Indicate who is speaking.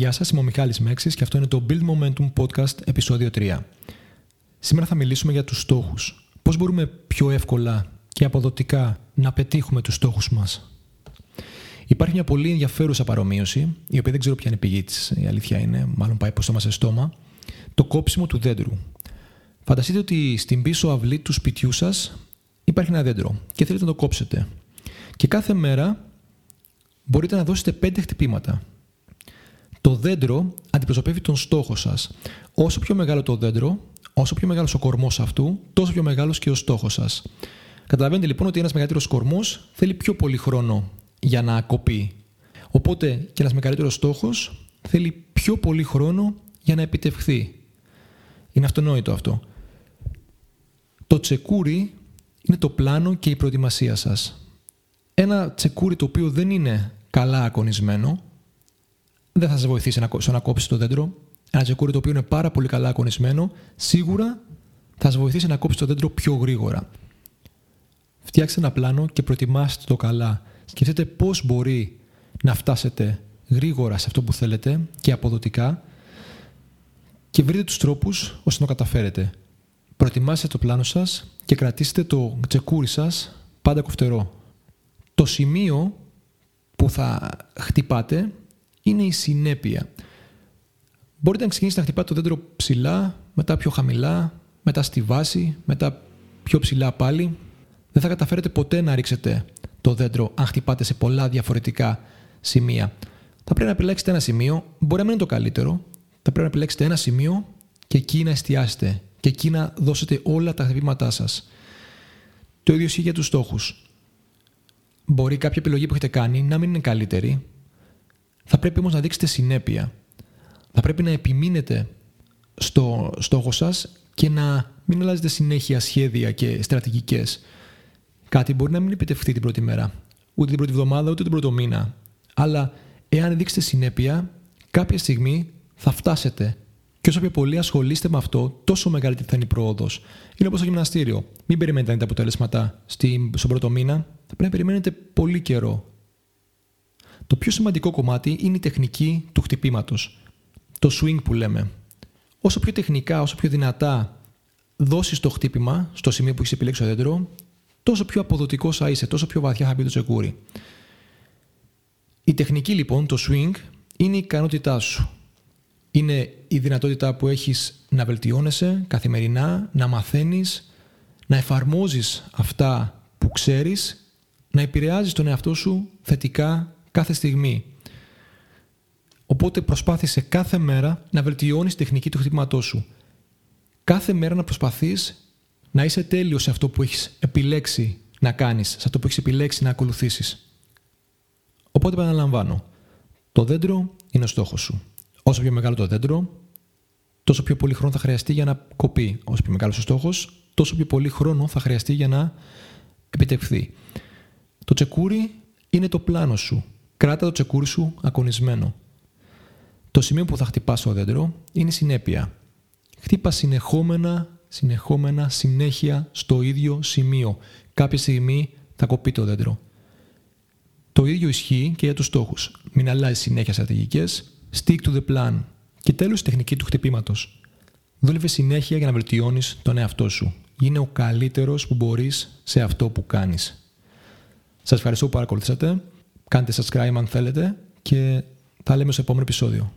Speaker 1: Γεια σας, είμαι ο Μιχάλης Μέξης και αυτό είναι το Build Momentum Podcast επεισόδιο 3. Σήμερα θα μιλήσουμε για τους στόχους. Πώς μπορούμε πιο εύκολα και αποδοτικά να πετύχουμε τους στόχους μας. Υπάρχει μια πολύ ενδιαφέρουσα παρομοίωση, η οποία δεν ξέρω ποια είναι η πηγή της, η αλήθεια είναι, μάλλον πάει προς το μας στόμα, το κόψιμο του δέντρου. Φανταστείτε ότι στην πίσω αυλή του σπιτιού σας υπάρχει ένα δέντρο και θέλετε να το κόψετε. Και κάθε μέρα μπορείτε να δώσετε πέντε χτυπήματα. Το δέντρο αντιπροσωπεύει τον στόχο σας. Όσο πιο μεγάλο το δέντρο, όσο πιο μεγάλος ο κορμός αυτού, τόσο πιο μεγάλος και ο στόχος σας. Καταλαβαίνετε λοιπόν ότι ένας μεγαλύτερος κορμός θέλει πιο πολύ χρόνο για να κοπεί. Οπότε και ένας μεγαλύτερος στόχος θέλει πιο πολύ χρόνο για να επιτευχθεί. Είναι αυτονόητο αυτό. Το τσεκούρι είναι το πλάνο και η προετοιμασία σας. Ένα τσεκούρι το οποίο δεν είναι καλά ακονισμένο δεν θα σα βοηθήσει στο να κόψεις το δέντρο. Ένα τσεκούρι το οποίο είναι πάρα πολύ καλά ακονισμένο, σίγουρα θα σα βοηθήσει να κόψεις το δέντρο πιο γρήγορα. Φτιάξτε ένα πλάνο και προετοιμάστε το καλά. Σκεφτείτε πώς μπορεί να φτάσετε γρήγορα σε αυτό που θέλετε και αποδοτικά και βρείτε τους τρόπους ώστε να το καταφέρετε. Προετοιμάστε το πλάνο σας και κρατήστε το τσεκούρι σας πάντα κοφτερό. Το σημείο που θα χτυπάτε είναι η συνέπεια. Μπορείτε να ξεκινήσετε να χτυπάτε το δέντρο ψηλά, μετά πιο χαμηλά, μετά στη βάση, μετά πιο ψηλά πάλι. Δεν θα καταφέρετε ποτέ να ρίξετε το δέντρο αν χτυπάτε σε πολλά διαφορετικά σημεία. Θα πρέπει να επιλέξετε ένα σημείο, μπορεί να μην είναι το καλύτερο, θα πρέπει να επιλέξετε ένα σημείο και εκεί να εστιάσετε και εκεί να δώσετε όλα τα χτυπήματά σας. Το ίδιο ισχύει για τους στόχους. Μπορεί κάποια επιλογή που έχετε κάνει να μην είναι καλύτερη, θα πρέπει όμως να δείξετε συνέπεια. Θα πρέπει να επιμείνετε στο στόχο σας και να μην αλλάζετε συνέχεια σχέδια και στρατηγικές. Κάτι μπορεί να μην επιτευχθεί την πρώτη μέρα, ούτε την πρώτη εβδομάδα, ούτε την πρώτο μήνα. Αλλά εάν δείξετε συνέπεια, κάποια στιγμή θα φτάσετε. Και όσο πιο πολύ ασχολείστε με αυτό, τόσο μεγαλύτερη θα είναι η πρόοδος. Είναι όπως το γυμναστήριο. Μην περιμένετε να δείτε αποτελέσματα στον πρώτο μήνα. Θα πρέπει να περιμένετε πολύ καιρό το πιο σημαντικό κομμάτι είναι η τεχνική του χτυπήματος. Το swing που λέμε. Όσο πιο τεχνικά, όσο πιο δυνατά δώσεις το χτύπημα στο σημείο που έχεις επιλέξει το δέντρο, τόσο πιο αποδοτικός θα είσαι, τόσο πιο βαθιά θα μπει το τσεκούρι. Η τεχνική λοιπόν, το swing, είναι η ικανότητά σου. Είναι η δυνατότητα που έχεις να βελτιώνεσαι καθημερινά, να μαθαίνεις, να εφαρμόζεις αυτά που ξέρεις, να επηρεάζεις τον εαυτό σου θετικά κάθε στιγμή. Οπότε προσπάθησε κάθε μέρα να βελτιώνεις τη τεχνική του χτυπήματός σου. Κάθε μέρα να προσπαθείς να είσαι τέλειος σε αυτό που έχεις επιλέξει να κάνεις, σε αυτό που έχεις επιλέξει να ακολουθήσεις. Οπότε επαναλαμβάνω, το δέντρο είναι ο στόχος σου. Όσο πιο μεγάλο το δέντρο, τόσο πιο πολύ χρόνο θα χρειαστεί για να κοπεί. Όσο πιο μεγάλος ο στόχος, τόσο πιο πολύ χρόνο θα χρειαστεί για να επιτευχθεί. Το τσεκούρι είναι το πλάνο σου. Κράτα το τσεκούρι σου ακονισμένο. Το σημείο που θα χτυπάς το δέντρο είναι η συνέπεια. Χτύπα συνεχόμενα, συνεχόμενα, συνέχεια στο ίδιο σημείο. Κάποια στιγμή θα κοπεί το δέντρο. Το ίδιο ισχύει και για τους στόχους. Μην αλλάζει συνέχεια στρατηγικές. Stick to the plan. Και τέλος η τεχνική του χτυπήματος. Δούλευε συνέχεια για να βελτιώνεις τον εαυτό σου. Είναι ο καλύτερος που μπορείς σε αυτό που κάνεις. Σας ευχαριστώ που παρακολουθήσατε. Κάντε subscribe αν θέλετε και θα λέμε στο επόμενο επεισόδιο.